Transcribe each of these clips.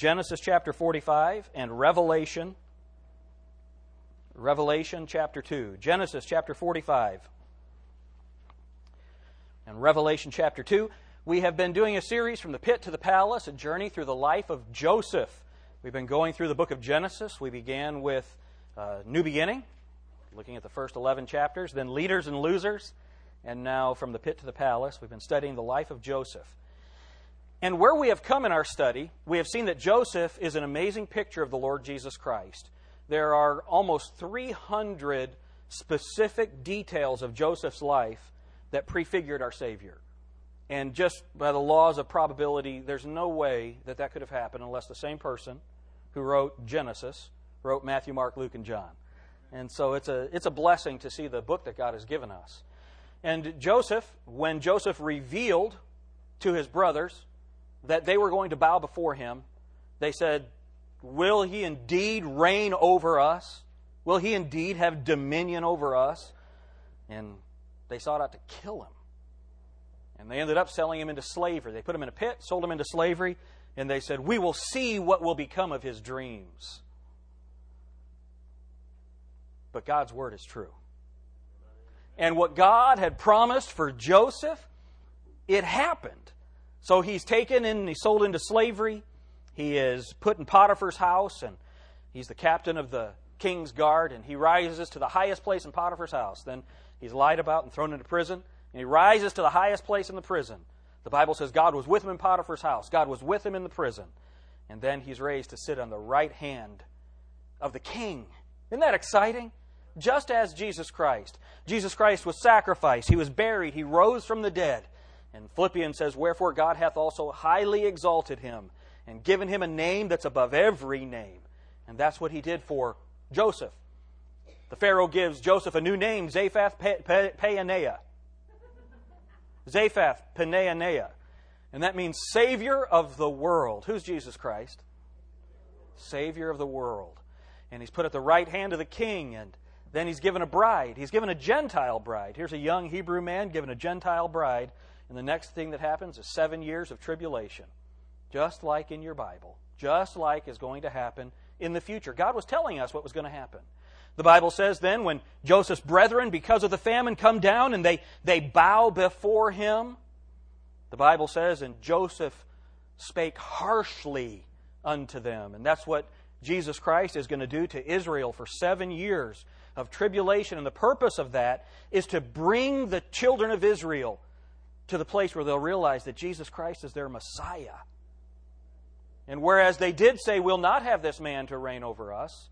Genesis chapter 45 and Revelation, Revelation chapter 2. Genesis chapter 45 and Revelation chapter 2. We have been doing a series from the pit to the palace, a journey through the life of Joseph. We've been going through the book of Genesis. We began with uh, New Beginning, looking at the first 11 chapters, then Leaders and Losers, and now from the pit to the palace. We've been studying the life of Joseph. And where we have come in our study, we have seen that Joseph is an amazing picture of the Lord Jesus Christ. There are almost 300 specific details of Joseph's life that prefigured our Savior. And just by the laws of probability, there's no way that that could have happened unless the same person who wrote Genesis wrote Matthew, Mark, Luke, and John. And so it's a, it's a blessing to see the book that God has given us. And Joseph, when Joseph revealed to his brothers that they were going to bow before him, they said, Will he indeed reign over us? Will he indeed have dominion over us? And they sought out to kill him. And they ended up selling him into slavery. They put him in a pit, sold him into slavery, and they said, We will see what will become of his dreams. But God's word is true. And what God had promised for Joseph, it happened. So he's taken and he's sold into slavery. He is put in Potiphar's house, and he's the captain of the king's guard, and he rises to the highest place in Potiphar's house. Then he's lied about and thrown into prison, and he rises to the highest place in the prison. The Bible says God was with him in Potiphar's house, God was with him in the prison. And then he's raised to sit on the right hand of the king. Isn't that exciting? Just as Jesus Christ. Jesus Christ was sacrificed, he was buried, he rose from the dead. And Philippians says, Wherefore God hath also highly exalted him and given him a name that's above every name. And that's what he did for Joseph. The Pharaoh gives Joseph a new name, Zaphath Paneah. Zaphath Paneah. And that means Savior of the world. Who's Jesus Christ? Savior of the world. And he's put at the right hand of the king, and then he's given a bride. He's given a Gentile bride. Here's a young Hebrew man given a Gentile bride. And the next thing that happens is seven years of tribulation, just like in your Bible, just like is going to happen in the future. God was telling us what was going to happen. The Bible says then, when Joseph's brethren, because of the famine, come down and they, they bow before him, the Bible says, and Joseph spake harshly unto them. And that's what Jesus Christ is going to do to Israel for seven years of tribulation. And the purpose of that is to bring the children of Israel to the place where they'll realize that Jesus Christ is their Messiah. And whereas they did say, We'll not have this man to reign over us,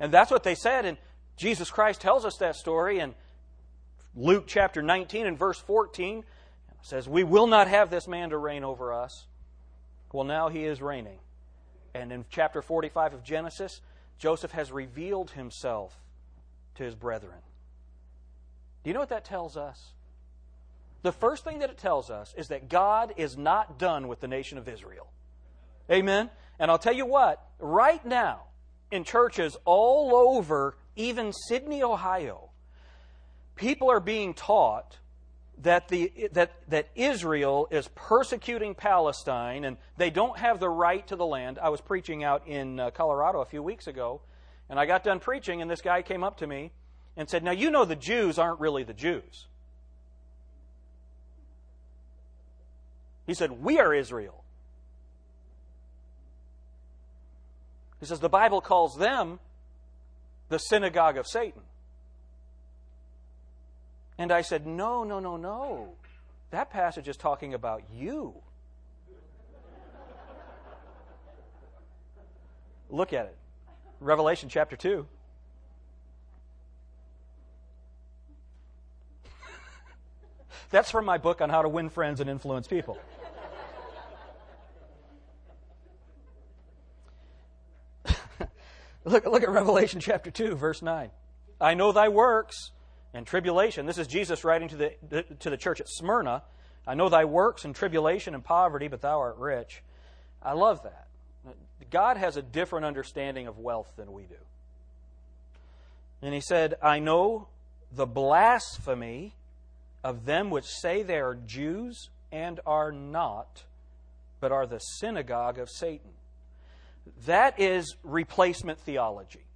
and that's what they said, and Jesus Christ tells us that story in Luke chapter 19 and verse 14 says, We will not have this man to reign over us. Well, now he is reigning. And in chapter 45 of Genesis, Joseph has revealed himself to his brethren. Do you know what that tells us? The first thing that it tells us is that God is not done with the nation of Israel. Amen? And I'll tell you what, right now, in churches all over, even Sidney, Ohio, people are being taught that, the, that, that Israel is persecuting Palestine and they don't have the right to the land. I was preaching out in uh, Colorado a few weeks ago, and I got done preaching, and this guy came up to me and said, Now, you know the Jews aren't really the Jews. He said, We are Israel. He says, The Bible calls them the synagogue of Satan. And I said, No, no, no, no. That passage is talking about you. Look at it. Revelation chapter 2. That's from my book on how to win friends and influence people. look, look at Revelation chapter 2, verse 9. I know thy works and tribulation. This is Jesus writing to the, to the church at Smyrna. I know thy works and tribulation and poverty, but thou art rich. I love that. God has a different understanding of wealth than we do. And he said, I know the blasphemy of them which say they are Jews and are not, but are the synagogue of Satan. That is replacement theology.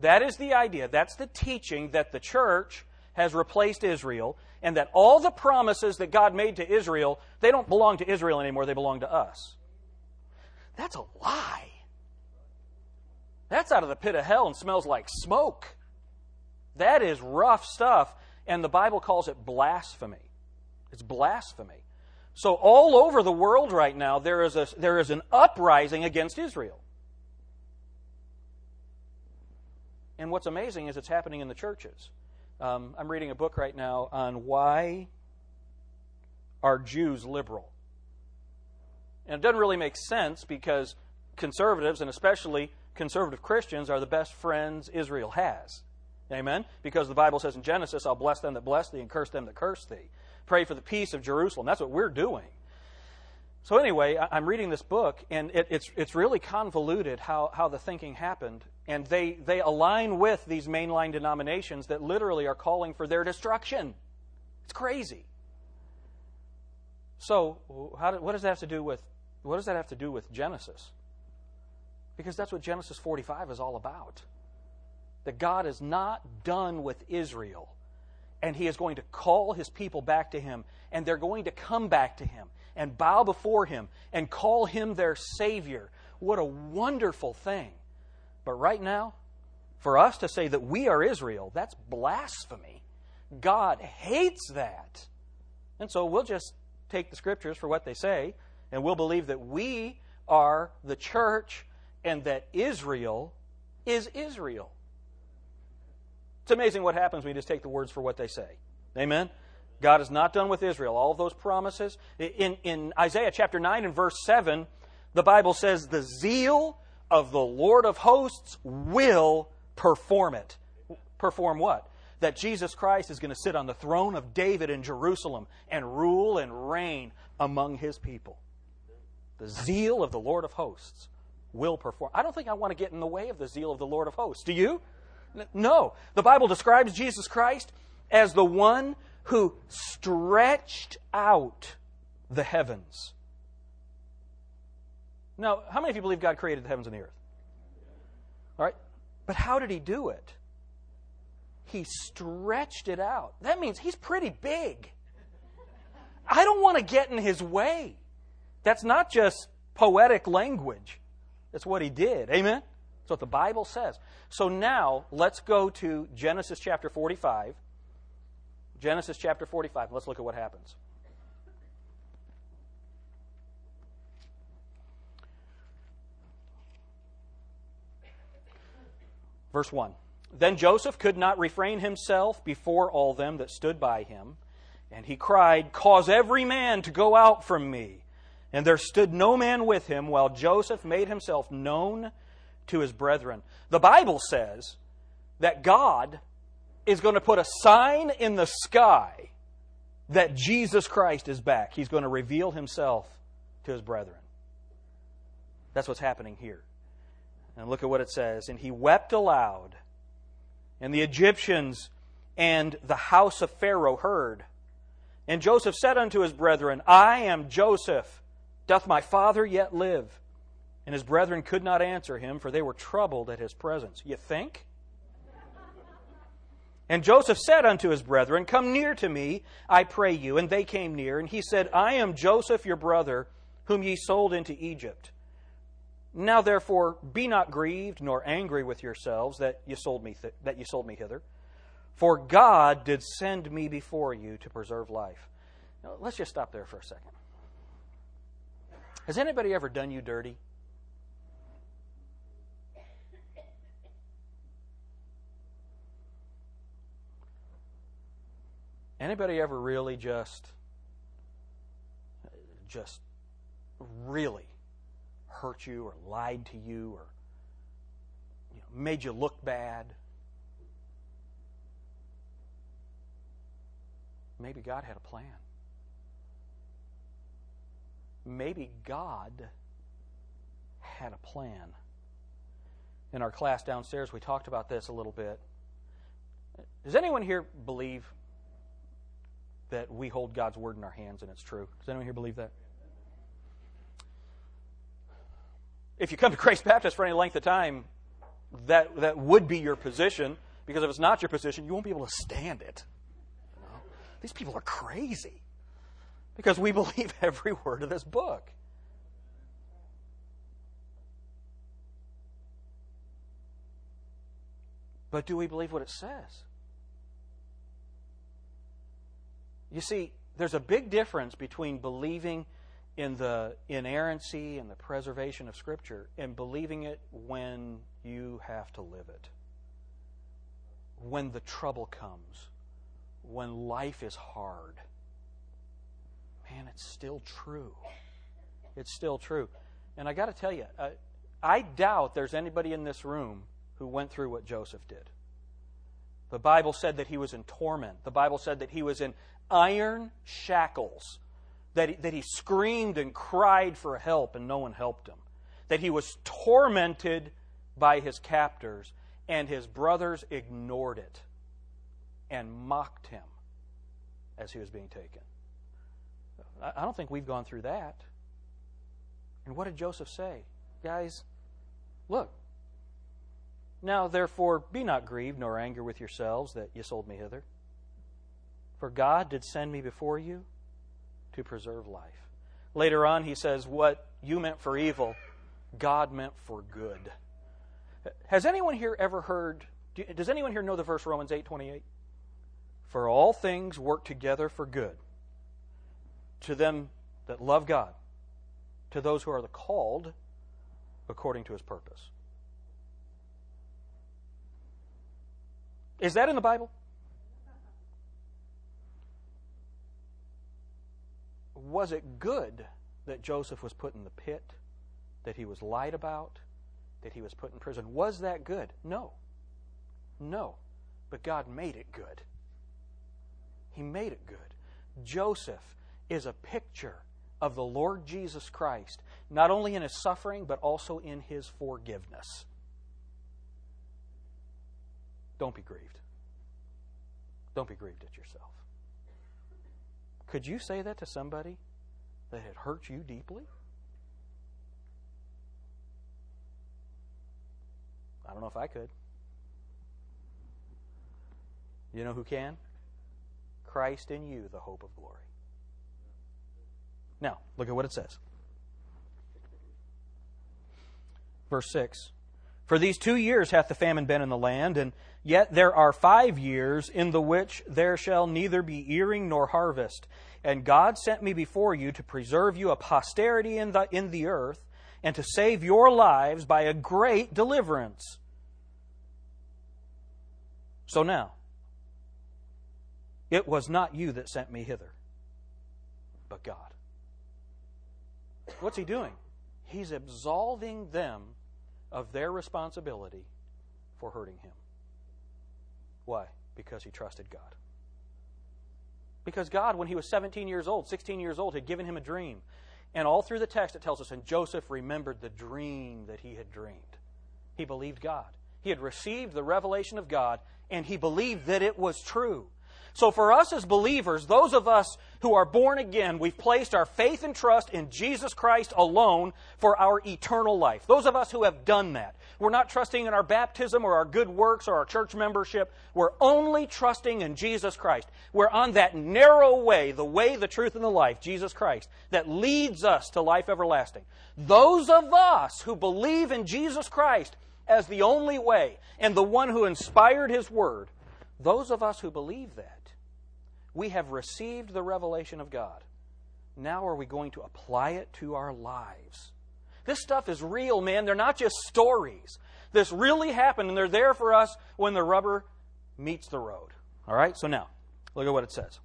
That is the idea. That's the teaching that the church has replaced Israel and that all the promises that God made to Israel, they don't belong to Israel anymore, they belong to us. That's a lie. That's out of the pit of hell and smells like smoke. That is rough stuff, and the Bible calls it blasphemy. It's blasphemy. So, all over the world right now, there is, a, there is an uprising against Israel. And what's amazing is it's happening in the churches. Um, I'm reading a book right now on why are Jews liberal. And it doesn't really make sense because conservatives, and especially conservative Christians, are the best friends Israel has. Amen? Because the Bible says in Genesis, I'll bless them that bless thee and curse them that curse thee. Pray for the peace of Jerusalem. That's what we're doing. So, anyway, I'm reading this book, and it, it's, it's really convoluted how, how the thinking happened. And they, they align with these mainline denominations that literally are calling for their destruction. It's crazy. So, how what does that have to do with what does that have to do with Genesis? Because that's what Genesis 45 is all about. That God is not done with Israel, and He is going to call His people back to Him, and they're going to come back to Him and bow before Him and call Him their Savior. What a wonderful thing. But right now, for us to say that we are Israel, that's blasphemy. God hates that. And so we'll just take the scriptures for what they say, and we'll believe that we are the church and that Israel is Israel. It's amazing what happens when you just take the words for what they say. Amen? God is not done with Israel. All of those promises. In, in Isaiah chapter 9 and verse 7, the Bible says, The zeal of the Lord of hosts will perform it. Perform what? That Jesus Christ is going to sit on the throne of David in Jerusalem and rule and reign among his people. The zeal of the Lord of hosts will perform. I don't think I want to get in the way of the zeal of the Lord of hosts. Do you? No. The Bible describes Jesus Christ as the one who stretched out the heavens. Now, how many of you believe God created the heavens and the earth? All right? But how did he do it? He stretched it out. That means he's pretty big. I don't want to get in his way. That's not just poetic language. That's what he did. Amen? That's what the Bible says. So now, let's go to Genesis chapter 45. Genesis chapter 45. Let's look at what happens. Verse 1 Then Joseph could not refrain himself before all them that stood by him, and he cried, Cause every man to go out from me. And there stood no man with him while Joseph made himself known to his brethren. The Bible says that God is going to put a sign in the sky that Jesus Christ is back. He's going to reveal himself to his brethren. That's what's happening here. And look at what it says. And he wept aloud, and the Egyptians and the house of Pharaoh heard. And Joseph said unto his brethren, I am Joseph. Doth my father yet live? And his brethren could not answer him, for they were troubled at his presence. You think? And Joseph said unto his brethren, Come near to me, I pray you. And they came near, and he said, I am Joseph your brother, whom ye sold into Egypt. Now therefore be not grieved nor angry with yourselves that ye sold me th- that ye sold me hither, for God did send me before you to preserve life. Now, let's just stop there for a second. Has anybody ever done you dirty? Anybody ever really just, just really hurt you or lied to you or you know, made you look bad? Maybe God had a plan. Maybe God had a plan. In our class downstairs, we talked about this a little bit. Does anyone here believe that we hold God's word in our hands and it's true. Does anyone here believe that? if you come to Grace Baptist for any length of time, that, that would be your position, because if it's not your position, you won't be able to stand it. You know? These people are crazy because we believe every word of this book. But do we believe what it says? You see, there's a big difference between believing in the inerrancy and the preservation of Scripture and believing it when you have to live it. When the trouble comes, when life is hard. Man, it's still true. It's still true. And I got to tell you, uh, I, I doubt there's anybody in this room who went through what Joseph did. The Bible said that he was in torment. The Bible said that he was in iron shackles, that he, that he screamed and cried for help and no one helped him, that he was tormented by his captors and his brothers ignored it and mocked him as he was being taken. I don't think we've gone through that. And what did Joseph say? Guys, look, now, therefore, be not grieved nor angry with yourselves that ye sold me hither. For God did send me before you to preserve life. Later on, he says, What you meant for evil, God meant for good. Has anyone here ever heard, does anyone here know the verse Romans 8 28? For all things work together for good to them that love God, to those who are the called according to his purpose. Is that in the Bible? Was it good that Joseph was put in the pit, that he was lied about, that he was put in prison? Was that good? No. No. But God made it good. He made it good. Joseph is a picture of the Lord Jesus Christ, not only in his suffering, but also in his forgiveness. Don't be grieved. Don't be grieved at yourself. Could you say that to somebody that had hurt you deeply? I don't know if I could. You know who can? Christ in you, the hope of glory. Now, look at what it says. Verse 6 For these two years hath the famine been in the land, and Yet there are five years in the which there shall neither be earing nor harvest. And God sent me before you to preserve you a posterity in the, in the earth, and to save your lives by a great deliverance. So now, it was not you that sent me hither, but God. What's he doing? He's absolving them of their responsibility for hurting him. Why? Because he trusted God. Because God, when he was 17 years old, 16 years old, had given him a dream. And all through the text, it tells us, and Joseph remembered the dream that he had dreamed. He believed God. He had received the revelation of God, and he believed that it was true. So, for us as believers, those of us who are born again, we've placed our faith and trust in Jesus Christ alone for our eternal life. Those of us who have done that. We're not trusting in our baptism or our good works or our church membership. We're only trusting in Jesus Christ. We're on that narrow way, the way, the truth, and the life, Jesus Christ, that leads us to life everlasting. Those of us who believe in Jesus Christ as the only way and the one who inspired His Word, those of us who believe that, we have received the revelation of God. Now are we going to apply it to our lives? This stuff is real, man. They're not just stories. This really happened, and they're there for us when the rubber meets the road. All right? So now, look at what it says.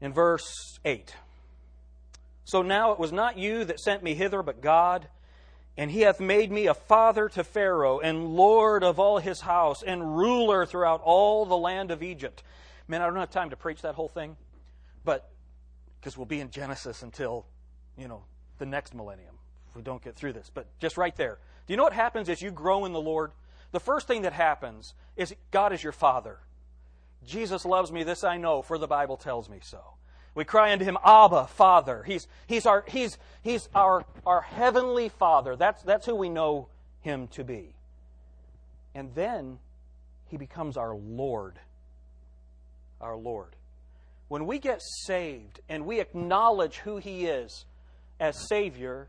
In verse 8 So now it was not you that sent me hither, but God and he hath made me a father to Pharaoh, and lord of all his house, and ruler throughout all the land of Egypt. Man, I don't have time to preach that whole thing, but because we'll be in Genesis until, you know, the next millennium if we don't get through this. But just right there. Do you know what happens as you grow in the Lord? The first thing that happens is God is your father. Jesus loves me, this I know, for the Bible tells me so. We cry unto him, Abba, Father. He's, he's, our, he's, he's our, our heavenly Father. That's, that's who we know him to be. And then he becomes our Lord. Our Lord. When we get saved and we acknowledge who he is as Savior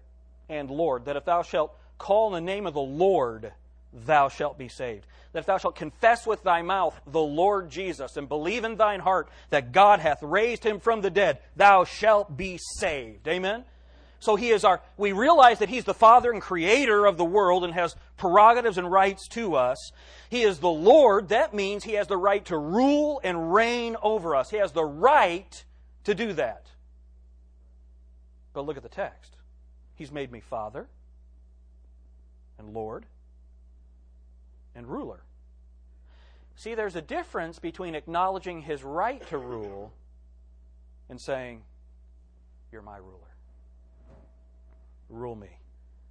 and Lord, that if thou shalt call in the name of the Lord, thou shalt be saved. That if thou shalt confess with thy mouth the Lord Jesus and believe in thine heart that God hath raised him from the dead, thou shalt be saved. Amen? So he is our, we realize that he's the father and creator of the world and has prerogatives and rights to us. He is the Lord. That means he has the right to rule and reign over us. He has the right to do that. But look at the text. He's made me father and Lord and ruler. See, there's a difference between acknowledging his right to rule and saying, You're my ruler. Rule me.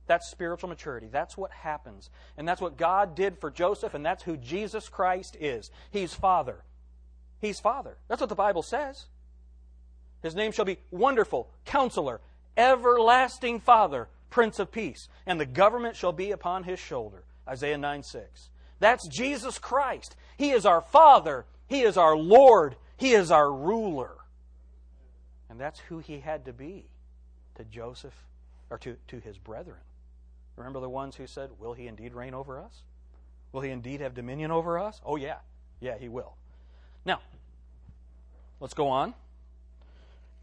That's spiritual maturity. That's what happens. And that's what God did for Joseph, and that's who Jesus Christ is. He's Father. He's Father. That's what the Bible says. His name shall be Wonderful, Counselor, Everlasting Father, Prince of Peace, and the government shall be upon his shoulder. Isaiah 9 6. That's Jesus Christ. He is our Father. He is our Lord. He is our ruler. And that's who he had to be to Joseph or to, to his brethren. Remember the ones who said, Will he indeed reign over us? Will he indeed have dominion over us? Oh, yeah. Yeah, he will. Now, let's go on.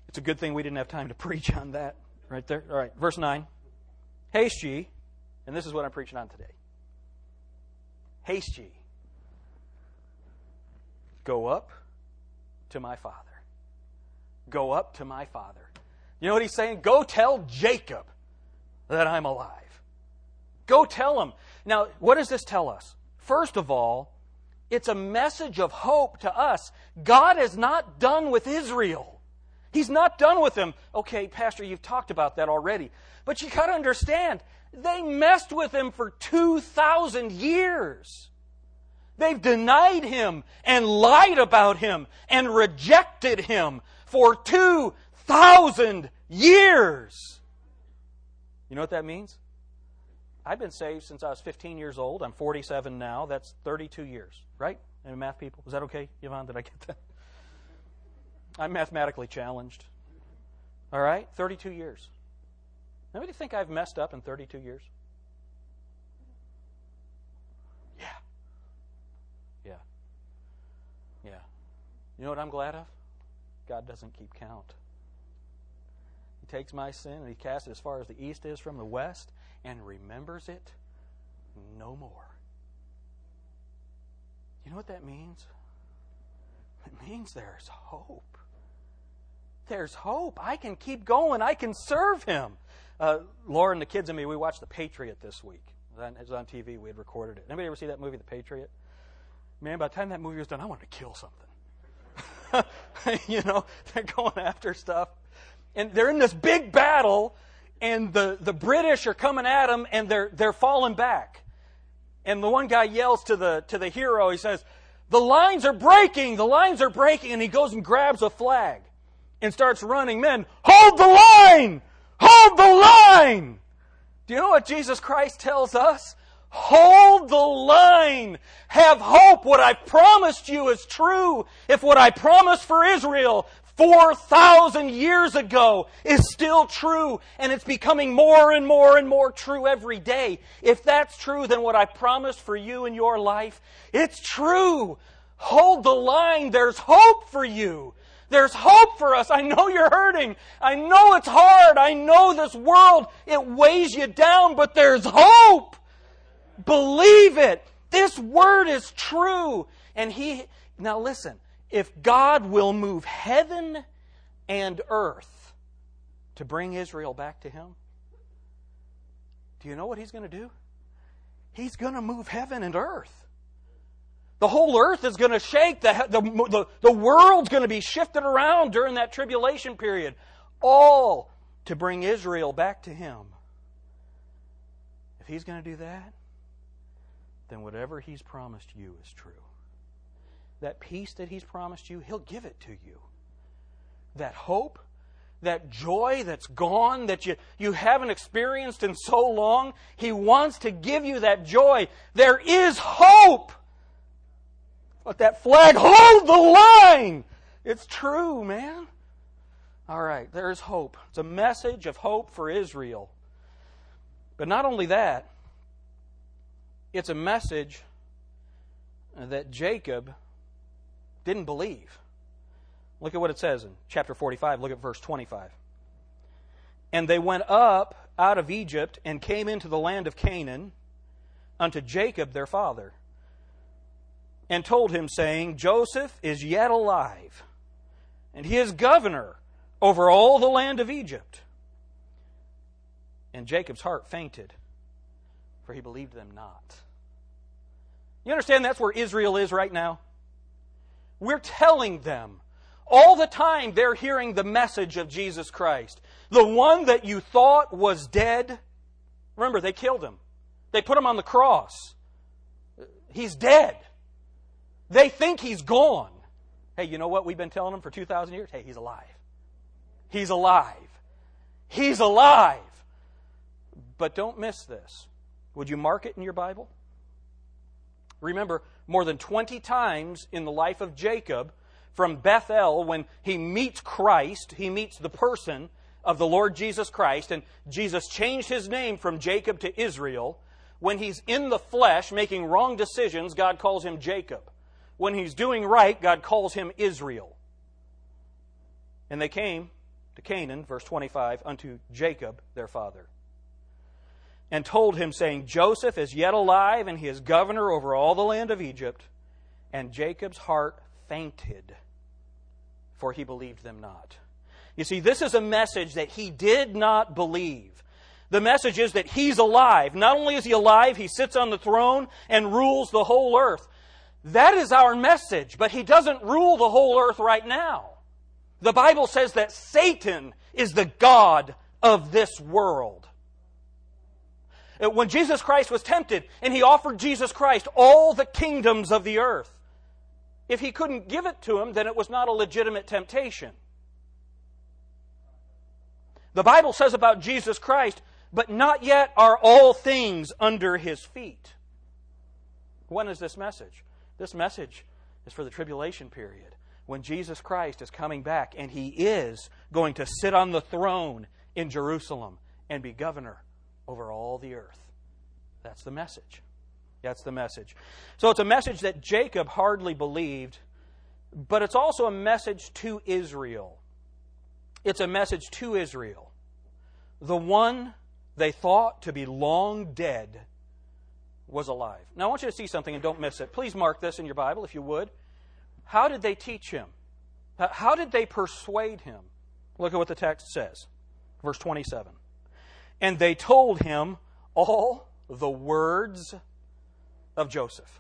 It's a good thing we didn't have time to preach on that right there. All right, verse 9. Haste ye, and this is what I'm preaching on today. Haste ye. Go up to my father. Go up to my father. You know what he's saying? Go tell Jacob that I'm alive. Go tell him. Now, what does this tell us? First of all, it's a message of hope to us. God is not done with Israel. He's not done with them. Okay, Pastor, you've talked about that already. But you got to understand, they messed with him for 2,000 years. They've denied him and lied about him and rejected him for 2,000 years. You know what that means? I've been saved since I was 15 years old. I'm 47 now. That's 32 years, right? And math people. Is that okay, Yvonne? Did I get that? I'm mathematically challenged. All right? 32 years. Anybody think I've messed up in 32 years? Yeah. Yeah. Yeah. You know what I'm glad of? God doesn't keep count. He takes my sin and He casts it as far as the east is from the west and remembers it no more. You know what that means? It means there's hope. There's hope. I can keep going. I can serve Him. Uh, Laura and the kids and me, we watched The Patriot this week. It was on TV. We had recorded it. Anybody ever see that movie, The Patriot? Man, by the time that movie was done, I wanted to kill something. you know, they're going after stuff. And they're in this big battle, and the, the British are coming at them, and they're, they're falling back. And the one guy yells to the, to the hero, he says, The lines are breaking! The lines are breaking! And he goes and grabs a flag and starts running. Men, hold the line! Hold the line! Do you know what Jesus Christ tells us? Hold the line. Have hope. What I promised you is true. If what I promised for Israel 4,000 years ago is still true, and it's becoming more and more and more true every day. If that's true, then what I promised for you in your life, it's true. Hold the line. There's hope for you. There's hope for us. I know you're hurting. I know it's hard. I know this world, it weighs you down, but there's hope. Believe it. This word is true. And he, now listen, if God will move heaven and earth to bring Israel back to him, do you know what he's going to do? He's going to move heaven and earth. The whole earth is going to shake. The, the, the, the world's going to be shifted around during that tribulation period. All to bring Israel back to Him. If He's going to do that, then whatever He's promised you is true. That peace that He's promised you, He'll give it to you. that hope, that joy that's gone, that you, you haven't experienced in so long. He wants to give you that joy. There is hope. But that flag, hold the line! It's true, man. All right, there is hope. It's a message of hope for Israel. But not only that, it's a message that Jacob didn't believe. Look at what it says in chapter 45. Look at verse 25. And they went up out of Egypt and came into the land of Canaan unto Jacob their father, and told him, saying, Joseph is yet alive, and he is governor over all the land of Egypt. And Jacob's heart fainted, for he believed them not. You understand that's where Israel is right now? We're telling them all the time they're hearing the message of Jesus Christ. The one that you thought was dead. Remember, they killed him, they put him on the cross. He's dead. They think he's gone. Hey, you know what we've been telling them for 2,000 years? Hey, he's alive. He's alive. He's alive. But don't miss this. Would you mark it in your Bible? Remember, more than 20 times in the life of Jacob, from Bethel, when he meets Christ, he meets the person of the Lord Jesus Christ, and Jesus changed his name from Jacob to Israel. When he's in the flesh making wrong decisions, God calls him Jacob. When he's doing right, God calls him Israel. And they came to Canaan, verse 25, unto Jacob their father and told him, saying, Joseph is yet alive, and he is governor over all the land of Egypt. And Jacob's heart fainted, for he believed them not. You see, this is a message that he did not believe. The message is that he's alive. Not only is he alive, he sits on the throne and rules the whole earth. That is our message, but he doesn't rule the whole earth right now. The Bible says that Satan is the God of this world. Uh, when Jesus Christ was tempted and he offered Jesus Christ all the kingdoms of the earth, if he couldn't give it to him, then it was not a legitimate temptation. The Bible says about Jesus Christ, but not yet are all things under his feet. When is this message? This message is for the tribulation period when Jesus Christ is coming back and he is going to sit on the throne in Jerusalem and be governor over all the earth. That's the message. That's the message. So it's a message that Jacob hardly believed, but it's also a message to Israel. It's a message to Israel. The one they thought to be long dead was alive. Now I want you to see something and don't miss it. Please mark this in your Bible if you would. How did they teach him? How did they persuade him? Look at what the text says. Verse 27 and they told him all the words of Joseph.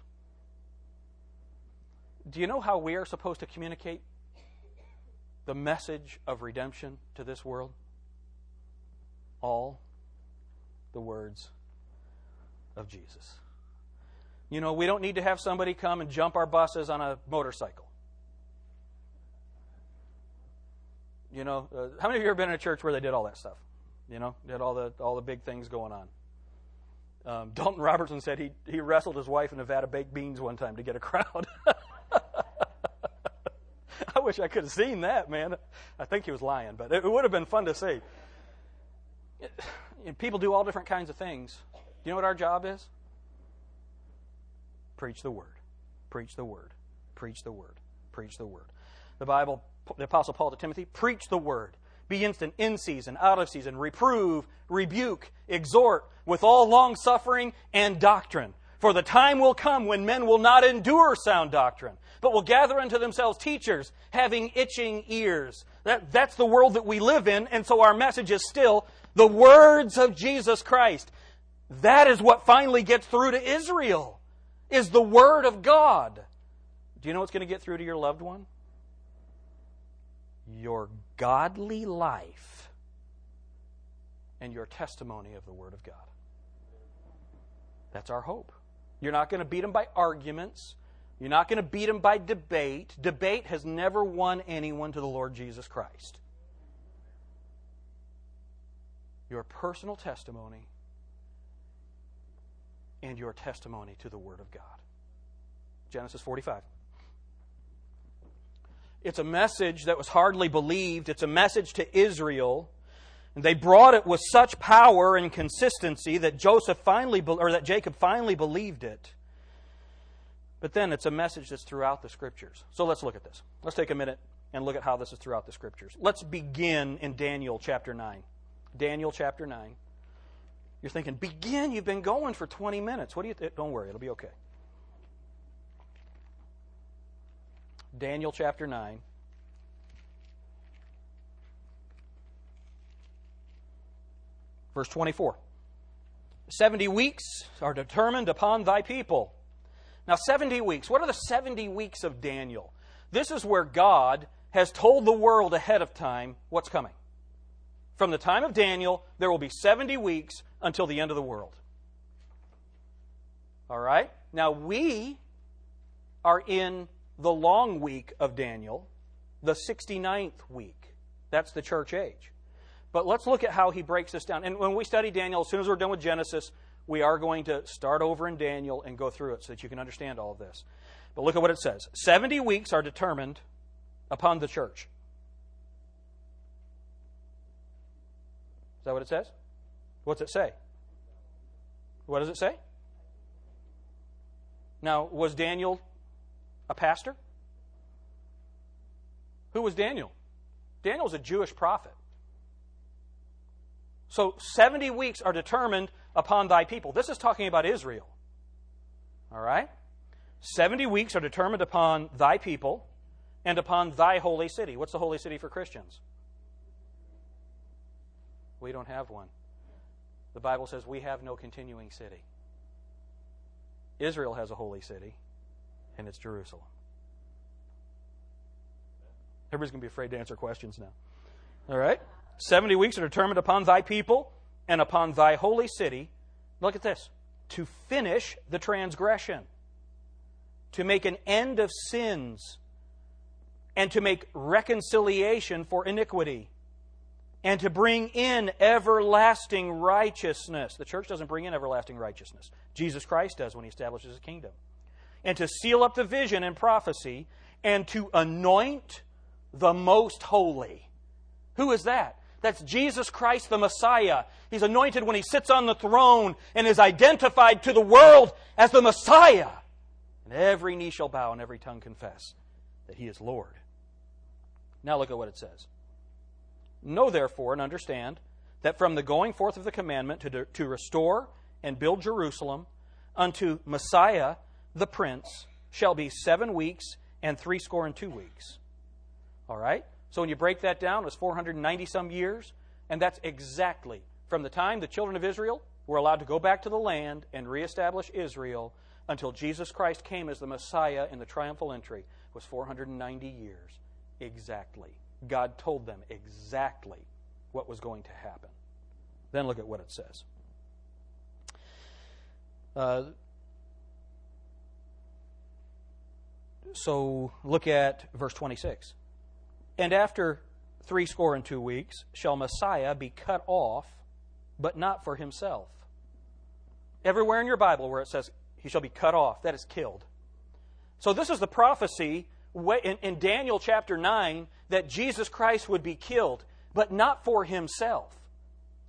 Do you know how we are supposed to communicate the message of redemption to this world? All the words of Jesus. You know, we don't need to have somebody come and jump our buses on a motorcycle. You know, uh, how many of you have been in a church where they did all that stuff? You know, did all the all the big things going on. Um, Dalton Robertson said he he wrestled his wife in Nevada baked beans one time to get a crowd. I wish I could have seen that, man. I think he was lying, but it would have been fun to see. people do all different kinds of things. You know what our job is? Preach the word. Preach the word. Preach the word. Preach the word. The Bible, the Apostle Paul to Timothy, preach the word. Be instant in season, out of season, reprove, rebuke, exhort with all long suffering and doctrine. For the time will come when men will not endure sound doctrine, but will gather unto themselves teachers having itching ears. That, that's the world that we live in, and so our message is still the words of Jesus Christ. That is what finally gets through to Israel, is the Word of God. Do you know what's going to get through to your loved one? your godly life and your testimony of the Word of God. That's our hope. You're not going to beat them by arguments. You're not going to beat them by debate. Debate has never won anyone to the Lord Jesus Christ. Your personal testimony and your testimony to the Word of God. Genesis 45. It's a message that was hardly believed. It's a message to Israel. And they brought it with such power and consistency that Joseph finally or that Jacob finally believed it. But then it's a message that's throughout the scriptures. So let's look at this. Let's take a minute and look at how this is throughout the scriptures. Let's begin in Daniel chapter 9. Daniel chapter 9. You're thinking, begin? You've been going for 20 minutes. What do you th- Don't worry, it'll be okay. Daniel chapter 9. Verse 24. 70 weeks are determined upon thy people now, 70 weeks. What are the 70 weeks of Daniel? This is where God has told the world ahead of time what's coming. From the time of Daniel, there will be 70 weeks until the end of the world. All right? Now, we are in the long week of Daniel, the 69th week. That's the church age. But let's look at how he breaks this down. And when we study Daniel, as soon as we're done with Genesis, we are going to start over in Daniel and go through it so that you can understand all of this. But look at what it says 70 weeks are determined upon the church. Is that what it says? What's it say? What does it say? Now, was Daniel a pastor? Who was Daniel? Daniel was a Jewish prophet. So 70 weeks are determined upon thy people. This is talking about Israel. All right? 70 weeks are determined upon thy people and upon thy holy city. What's the holy city for Christians? We don't have one. The Bible says we have no continuing city. Israel has a holy city, and it's Jerusalem. Everybody's going to be afraid to answer questions now. All right? 70 weeks are determined upon thy people and upon thy holy city, look at this, to finish the transgression, to make an end of sins, and to make reconciliation for iniquity, and to bring in everlasting righteousness. The church doesn't bring in everlasting righteousness, Jesus Christ does when he establishes his kingdom. And to seal up the vision and prophecy, and to anoint the most holy. Who is that? That's Jesus Christ the Messiah. He's anointed when he sits on the throne and is identified to the world as the Messiah. And every knee shall bow and every tongue confess that he is Lord. Now look at what it says. Know therefore and understand that from the going forth of the commandment to, to restore and build Jerusalem unto Messiah the Prince shall be seven weeks and threescore and two weeks. All right? So when you break that down, it was 490 some years, and that's exactly from the time the children of Israel were allowed to go back to the land and reestablish Israel until Jesus Christ came as the Messiah in the triumphal entry was 490 years exactly. God told them exactly what was going to happen. Then look at what it says. Uh, so look at verse 26. And after three score and two weeks shall Messiah be cut off, but not for himself. Everywhere in your Bible where it says he shall be cut off, that is killed. So this is the prophecy in Daniel chapter 9 that Jesus Christ would be killed, but not for himself.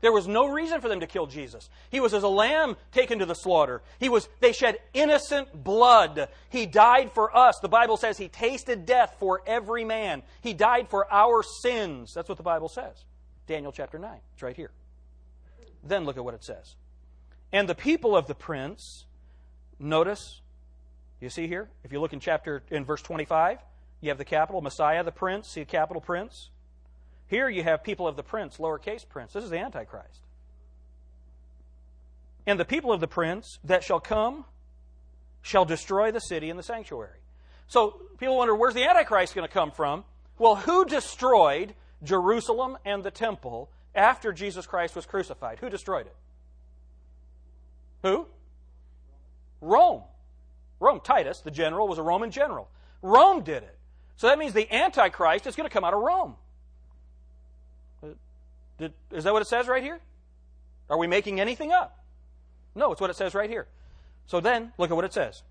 There was no reason for them to kill Jesus. He was as a lamb taken to the slaughter. He was they shed innocent blood. He died for us. The Bible says he tasted death for every man. He died for our sins. That's what the Bible says. Daniel chapter 9. It's right here. Then look at what it says. And the people of the prince, notice, you see here, if you look in chapter in verse 25, you have the capital Messiah the prince, see capital prince. Here you have people of the prince, lowercase prince. This is the Antichrist. And the people of the prince that shall come shall destroy the city and the sanctuary. So people wonder, where's the Antichrist going to come from? Well, who destroyed Jerusalem and the temple after Jesus Christ was crucified? Who destroyed it? Who? Rome. Rome. Titus, the general, was a Roman general. Rome did it. So that means the Antichrist is going to come out of Rome. Uh, is that what it says right here? Are we making anything up? No, it's what it says right here. So then, look at what it says.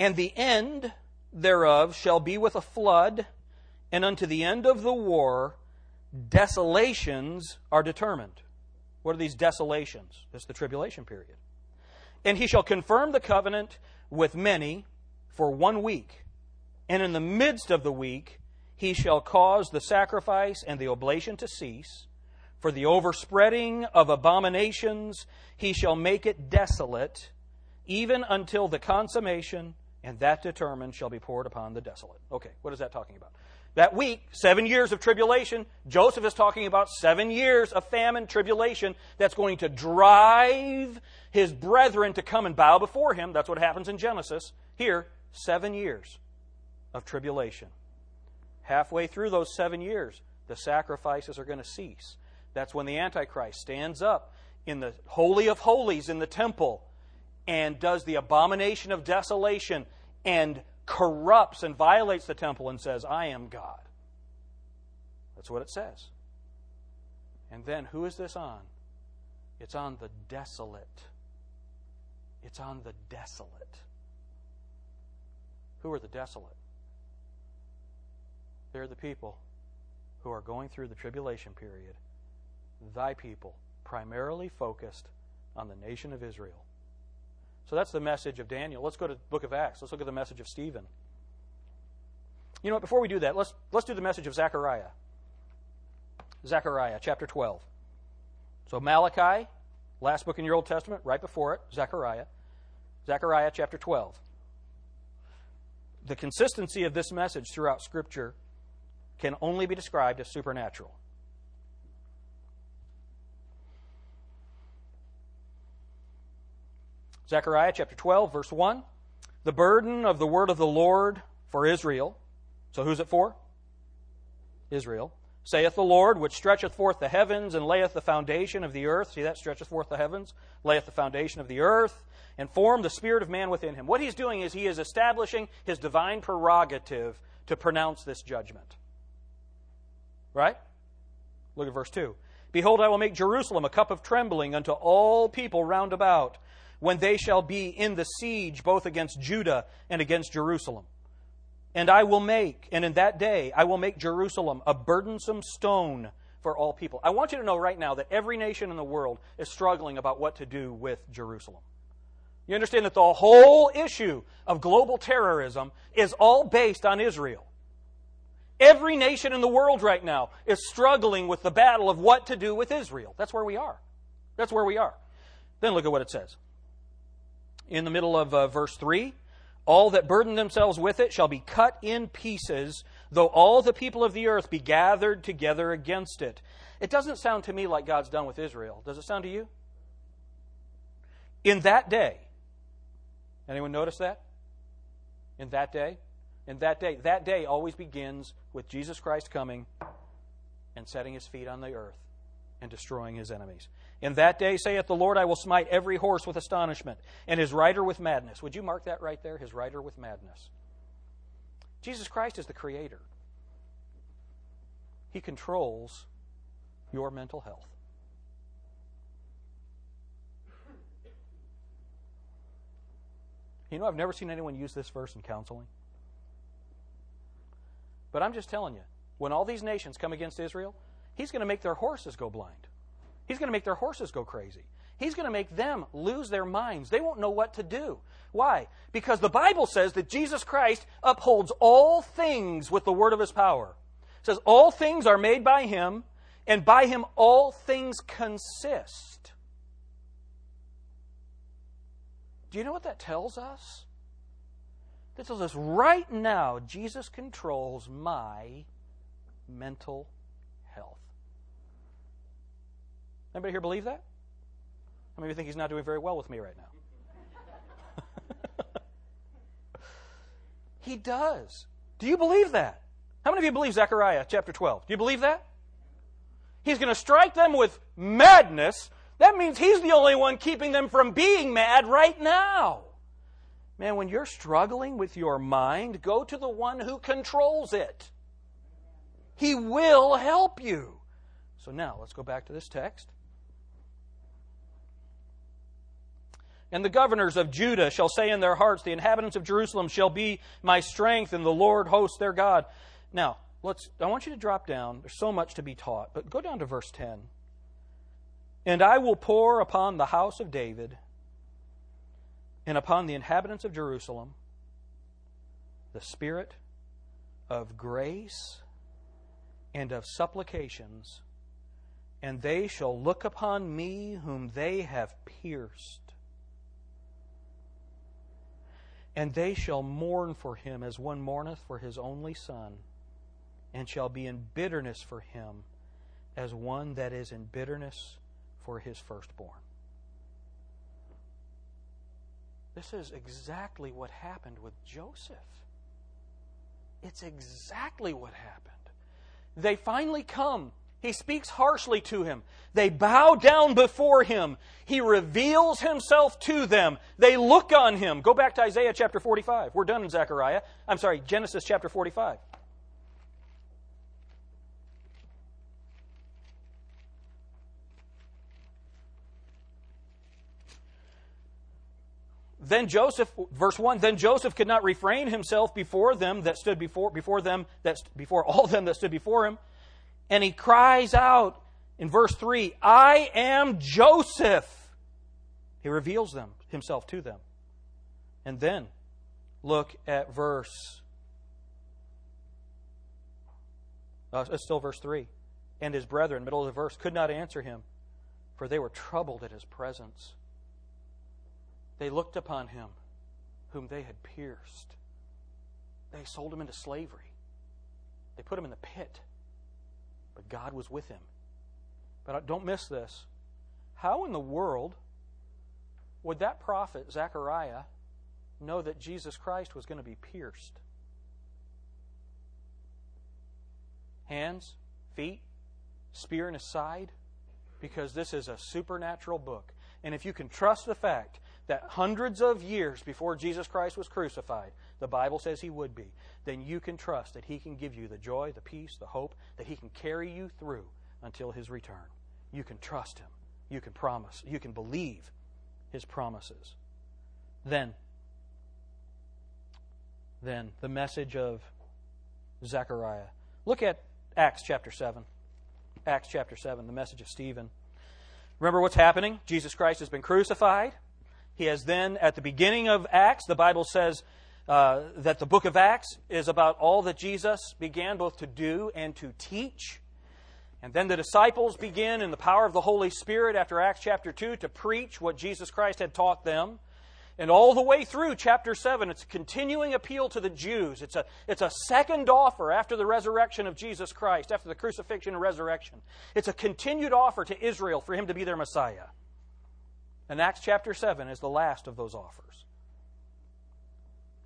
And the end thereof shall be with a flood, and unto the end of the war, desolations are determined. What are these desolations? It's the tribulation period. And he shall confirm the covenant with many for one week. And in the midst of the week, he shall cause the sacrifice and the oblation to cease. For the overspreading of abominations, he shall make it desolate, even until the consummation, and that determined shall be poured upon the desolate. Okay, what is that talking about? That week, seven years of tribulation, Joseph is talking about seven years of famine, tribulation, that's going to drive his brethren to come and bow before him. That's what happens in Genesis. Here, seven years of tribulation. Halfway through those seven years, the sacrifices are going to cease. That's when the Antichrist stands up in the Holy of Holies in the temple and does the abomination of desolation and corrupts and violates the temple and says, I am God. That's what it says. And then who is this on? It's on the desolate. It's on the desolate. Who are the desolate? They're the people who are going through the tribulation period, thy people, primarily focused on the nation of Israel. So that's the message of Daniel. Let's go to the book of Acts. Let's look at the message of Stephen. You know what? Before we do that, let's, let's do the message of Zechariah. Zechariah, chapter 12. So Malachi, last book in your Old Testament, right before it, Zechariah. Zechariah, chapter 12. The consistency of this message throughout Scripture can only be described as supernatural. Zechariah chapter 12, verse 1. The burden of the word of the Lord for Israel. So who's it for? Israel. Saith the Lord, which stretcheth forth the heavens and layeth the foundation of the earth. See that? Stretcheth forth the heavens, layeth the foundation of the earth, and formed the spirit of man within him. What he's doing is he is establishing his divine prerogative to pronounce this judgment. Right? Look at verse 2. Behold, I will make Jerusalem a cup of trembling unto all people round about, when they shall be in the siege both against Judah and against Jerusalem. And I will make, and in that day, I will make Jerusalem a burdensome stone for all people. I want you to know right now that every nation in the world is struggling about what to do with Jerusalem. You understand that the whole issue of global terrorism is all based on Israel. Every nation in the world right now is struggling with the battle of what to do with Israel. That's where we are. That's where we are. Then look at what it says. In the middle of uh, verse 3 All that burden themselves with it shall be cut in pieces, though all the people of the earth be gathered together against it. It doesn't sound to me like God's done with Israel. Does it sound to you? In that day, anyone notice that? In that day? In that day, that day always begins with Jesus Christ coming and setting his feet on the earth and destroying his enemies. In that day, saith the Lord, I will smite every horse with astonishment, and his rider with madness. Would you mark that right there? His rider with madness. Jesus Christ is the creator, he controls your mental health. You know, I've never seen anyone use this verse in counseling. But I'm just telling you, when all these nations come against Israel, he's going to make their horses go blind. He's going to make their horses go crazy. He's going to make them lose their minds. They won't know what to do. Why? Because the Bible says that Jesus Christ upholds all things with the word of his power. It says, All things are made by him, and by him all things consist. Do you know what that tells us? That tells us right now Jesus controls my mental health. Anybody here believe that? How many of you think he's not doing very well with me right now? he does. Do you believe that? How many of you believe Zechariah chapter 12? Do you believe that? He's going to strike them with madness That means He's the only one keeping them from being mad right now. Man, when you're struggling with your mind, go to the one who controls it. He will help you. So now, let's go back to this text. And the governors of Judah shall say in their hearts, The inhabitants of Jerusalem shall be my strength, and the Lord hosts their God. Now, let's I want you to drop down. There's so much to be taught, but go down to verse 10. And I will pour upon the house of David and upon the inhabitants of Jerusalem the spirit of grace and of supplications, and they shall look upon me whom they have pierced. And they shall mourn for him as one mourneth for his only son, and shall be in bitterness for him as one that is in bitterness for his firstborn. This is exactly what happened with Joseph. It's exactly what happened. They finally come. He speaks harshly to him. They bow down before him. He reveals himself to them. They look on him. Go back to Isaiah chapter 45. We're done in Zechariah. I'm sorry, Genesis chapter 45. Then Joseph, verse 1, then Joseph could not refrain himself before them that stood before, before them, that, before all them that stood before him. And he cries out in verse 3, I am Joseph. He reveals them, himself to them. And then look at verse, uh, still verse 3. And his brethren, middle of the verse, could not answer him, for they were troubled at his presence. They looked upon him whom they had pierced. They sold him into slavery. They put him in the pit. But God was with him. But don't miss this. How in the world would that prophet, Zechariah, know that Jesus Christ was going to be pierced? Hands, feet, spear in his side? Because this is a supernatural book. And if you can trust the fact that hundreds of years before Jesus Christ was crucified, the Bible says he would be, then you can trust that he can give you the joy, the peace, the hope, that he can carry you through until his return. You can trust him. You can promise. You can believe his promises. Then, then the message of Zechariah. Look at Acts chapter 7. Acts chapter 7, the message of Stephen. Remember what's happening? Jesus Christ has been crucified. He has then, at the beginning of Acts, the Bible says uh, that the book of Acts is about all that Jesus began both to do and to teach. And then the disciples begin in the power of the Holy Spirit after Acts chapter 2 to preach what Jesus Christ had taught them. And all the way through chapter 7, it's a continuing appeal to the Jews. It's a, it's a second offer after the resurrection of Jesus Christ, after the crucifixion and resurrection. It's a continued offer to Israel for him to be their Messiah. And Acts chapter 7 is the last of those offers.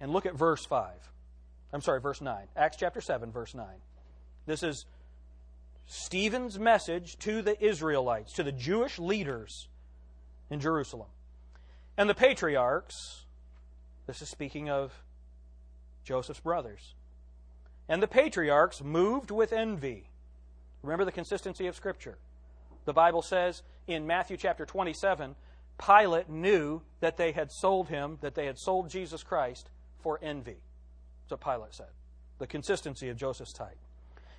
And look at verse 5. I'm sorry, verse 9. Acts chapter 7, verse 9. This is Stephen's message to the Israelites, to the Jewish leaders in Jerusalem. And the patriarchs, this is speaking of Joseph's brothers. And the patriarchs moved with envy. Remember the consistency of Scripture. The Bible says in Matthew chapter 27 Pilate knew that they had sold him, that they had sold Jesus Christ for envy. That's what Pilate said. The consistency of Joseph's type.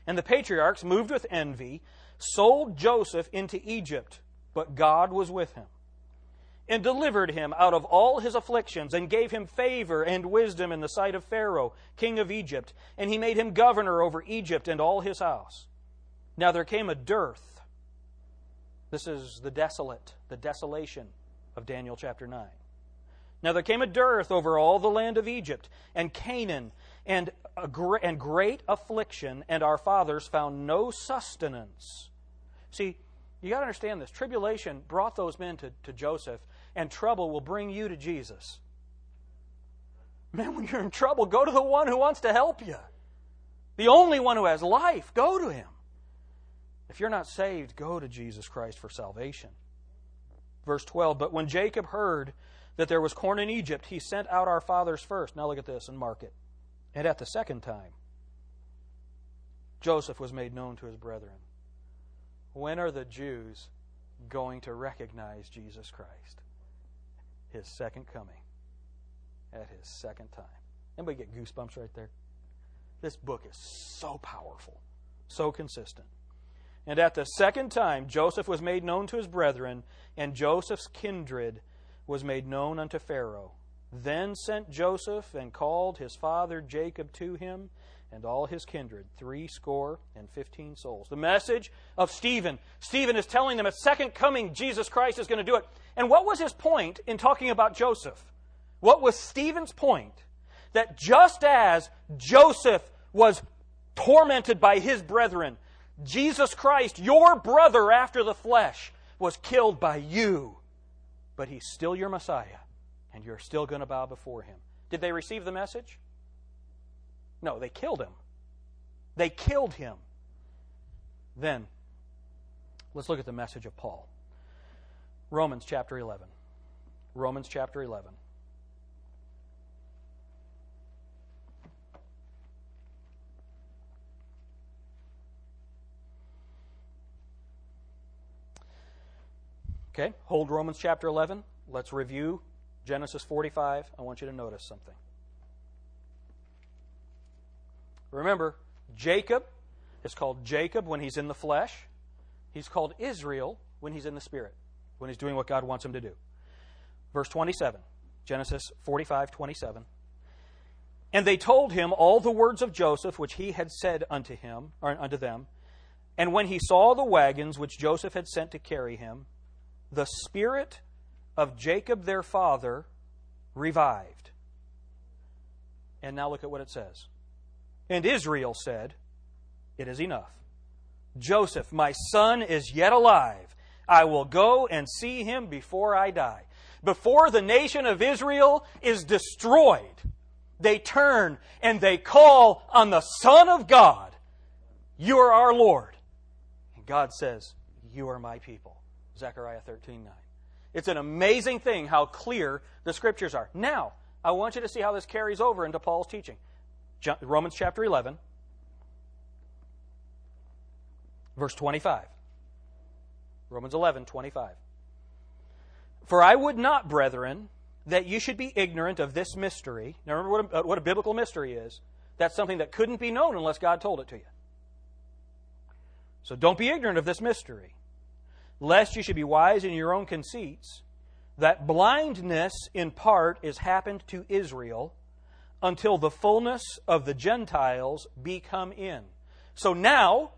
And the patriarchs, moved with envy, sold Joseph into Egypt, but God was with him and delivered him out of all his afflictions, and gave him favor and wisdom in the sight of Pharaoh, king of Egypt, and he made him governor over Egypt and all his house. Now there came a dearth. This is the desolate, the desolation of Daniel chapter 9. Now there came a dearth over all the land of Egypt and Canaan, and, gr- and great affliction, and our fathers found no sustenance. See, you got to understand this. Tribulation brought those men to, to Joseph, and trouble will bring you to Jesus. Man, when you're in trouble, go to the one who wants to help you. The only one who has life, go to him. If you're not saved, go to Jesus Christ for salvation. Verse 12 But when Jacob heard that there was corn in Egypt, he sent out our fathers first. Now look at this and mark it. And at the second time, Joseph was made known to his brethren. When are the Jews going to recognize Jesus Christ? His second coming. At his second time. Anybody get goosebumps right there? This book is so powerful, so consistent. And at the second time, Joseph was made known to his brethren, and Joseph's kindred was made known unto Pharaoh. Then sent Joseph and called his father Jacob to him and all his kindred, three score and fifteen souls. The message of Stephen. Stephen is telling them at second coming, Jesus Christ is going to do it. And what was his point in talking about Joseph? What was Stephen's point? That just as Joseph was tormented by his brethren, Jesus Christ, your brother after the flesh, was killed by you. But he's still your Messiah, and you're still going to bow before him. Did they receive the message? No, they killed him. They killed him. Then, let's look at the message of Paul. Romans chapter 11. Romans chapter 11. Okay, hold Romans chapter 11. Let's review Genesis 45. I want you to notice something. Remember, Jacob is called Jacob when he's in the flesh. He's called Israel when he's in the spirit, when he's doing what God wants him to do. Verse 27, Genesis 45, 27. And they told him all the words of Joseph which he had said unto him or unto them. And when he saw the wagons which Joseph had sent to carry him, the spirit of Jacob their father revived. And now look at what it says. And Israel said, It is enough. Joseph, my son, is yet alive. I will go and see him before I die. Before the nation of Israel is destroyed, they turn and they call on the Son of God. You are our Lord. And God says, You are my people. Zechariah 13 9. It's an amazing thing how clear the scriptures are. Now, I want you to see how this carries over into Paul's teaching. Romans chapter 11, verse 25. Romans 11, 25. For I would not, brethren, that you should be ignorant of this mystery. Now remember what a, uh, what a biblical mystery is. That's something that couldn't be known unless God told it to you. So don't be ignorant of this mystery, lest you should be wise in your own conceits, that blindness in part is happened to Israel until the fullness of the Gentiles be come in. So now,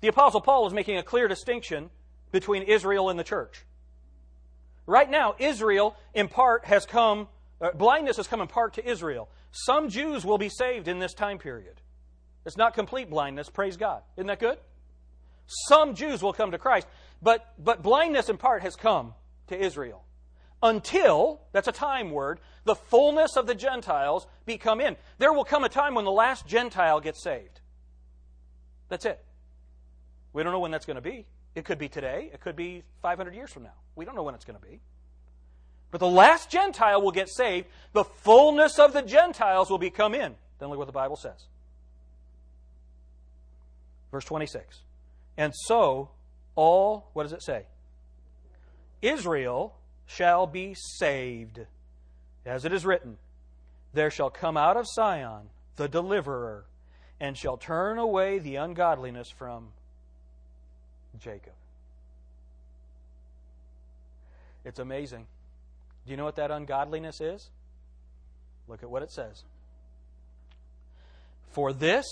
the Apostle Paul is making a clear distinction between Israel and the church. Right now, Israel, in part, has come, uh, blindness has come in part to Israel. Some Jews will be saved in this time period. It's not complete blindness, praise God. Isn't that good? Some Jews will come to Christ, but, but blindness in part has come to Israel until, that's a time word, the fullness of the Gentiles become in. There will come a time when the last Gentile gets saved. That's it. We don't know when that's going to be. It could be today. It could be 500 years from now. We don't know when it's going to be. But the last Gentile will get saved. The fullness of the Gentiles will become in. Then look what the Bible says. Verse 26. And so, all, what does it say? Israel shall be saved. As it is written, There shall come out of Sion the deliverer, and shall turn away the ungodliness from Jacob. It's amazing. Do you know what that ungodliness is? Look at what it says. For this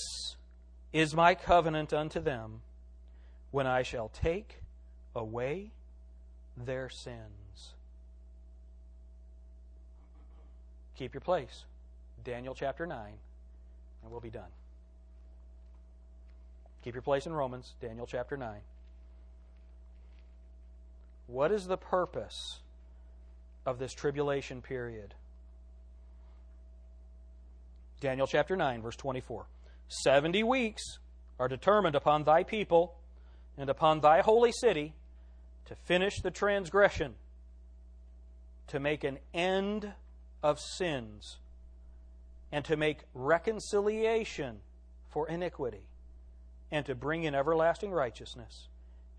is my covenant unto them when I shall take away their sins. Keep your place. Daniel chapter 9, and we'll be done. Keep your place in Romans, Daniel chapter 9. What is the purpose of this tribulation period? Daniel chapter 9, verse 24. Seventy weeks are determined upon thy people and upon thy holy city to finish the transgression, to make an end of sins, and to make reconciliation for iniquity, and to bring in everlasting righteousness,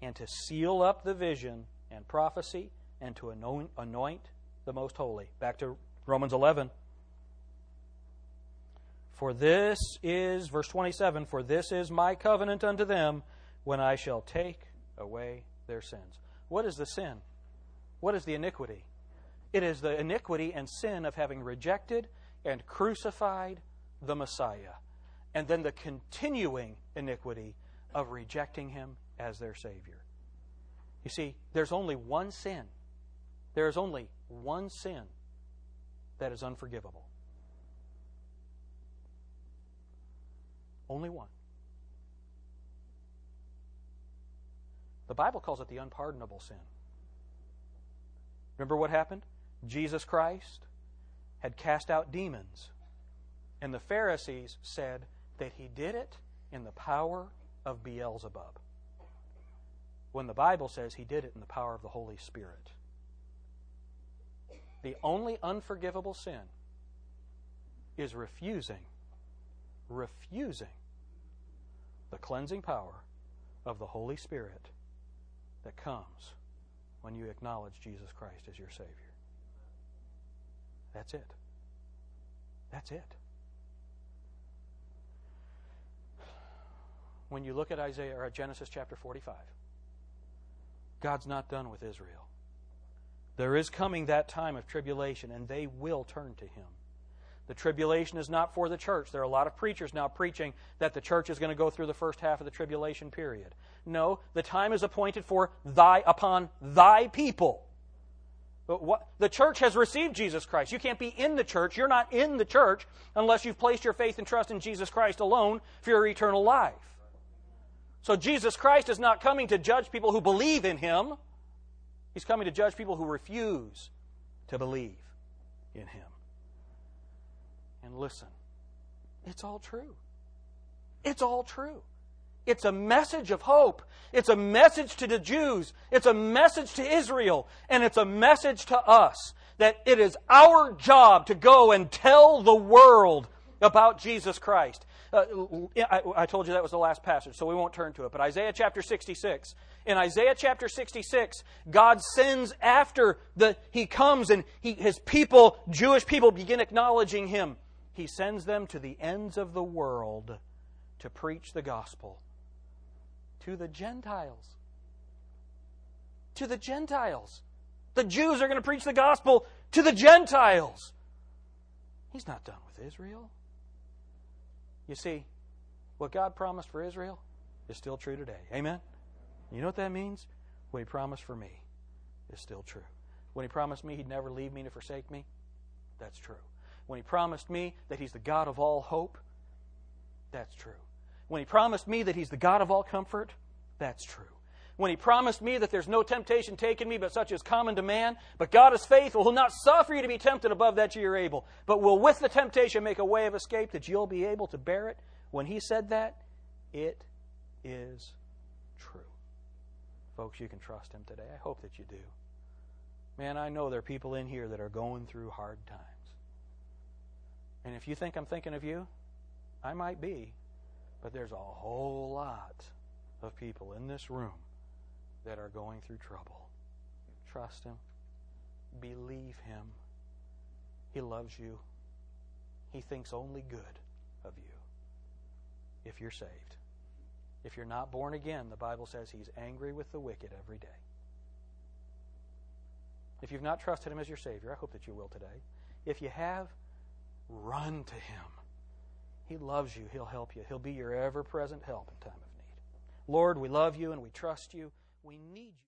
and to seal up the vision and prophecy, and to anoint, the most holy. Back to Romans 11. For this is, verse 27, for this is my covenant unto them when I shall take away their sins. What is the sin? What is the iniquity? It is the iniquity and sin of having rejected and crucified the Messiah, and then the continuing iniquity of rejecting him as their Savior. You see, there's only one sin. There is only one sin that is unforgivable. Only one. The Bible calls it the unpardonable sin. Remember what happened? Jesus Christ had cast out demons, and the Pharisees said that he did it in the power of Beelzebub, when the Bible says he did it in the power of the Holy Spirit. The only unforgivable sin is refusing, refusing the cleansing power of the Holy Spirit that comes when you acknowledge Jesus Christ as your Savior. That's it. That's it. When you look at Isaiah or at Genesis chapter 45, God's not done with Israel. There is coming that time of tribulation, and they will turn to Him. The tribulation is not for the church. There are a lot of preachers now preaching that the church is going to go through the first half of the tribulation period. No, the time is appointed for thy upon thy people. But what, the church has received Jesus Christ. You can't be in the church. You're not in the church unless you've placed your faith and trust in Jesus Christ alone for your eternal life. So Jesus Christ is not coming to judge people who believe in him. He's coming to judge people who refuse to believe in him. And listen, it's all true. It's all true. It's a message of hope. It's a message to the Jews. It's a message to Israel. And it's a message to us that it is our job to go and tell the world about Jesus Christ. Uh, I, I, told you that was the last passage, so we won't turn to it. But Isaiah chapter 66. In Isaiah chapter 66, God sends after the, He comes and he, His people, Jewish people, begin acknowledging Him. He sends them to the ends of the world to preach the gospel to the Gentiles. To the Gentiles. The Jews are going to preach the gospel to the Gentiles. He's not done with Israel. You see, what God promised for Israel is still true today. Amen? You know what that means? What He promised for me is still true. When He promised me He'd never leave me to forsake me, that's true. When He promised me that He's the God of all hope, that's true. When He promised me that He's the God of all comfort, that's true. When He promised me that there's no temptation taken me but such as common to man, but God is faithful, who'll not suffer you to be tempted above that you're able, but will with the temptation make a way of escape that you'll be able to bear it. When He said that, it is true. Folks, you can trust Him today. I hope that you do. Man, I know there are people in here that are going through hard times. And if you think I'm thinking of you, I might be. But there's a whole lot of people in this room that are going through trouble. Trust Him. Believe Him. He loves you. He thinks only good of you if you're saved. If you're not born again, the Bible says He's angry with the wicked every day. If you've not trusted Him as your Savior, I hope that you will today. If you have, run to Him. He loves you. He'll help you. He'll be your ever present help in time of need. Lord, we love you and we trust you. We need you.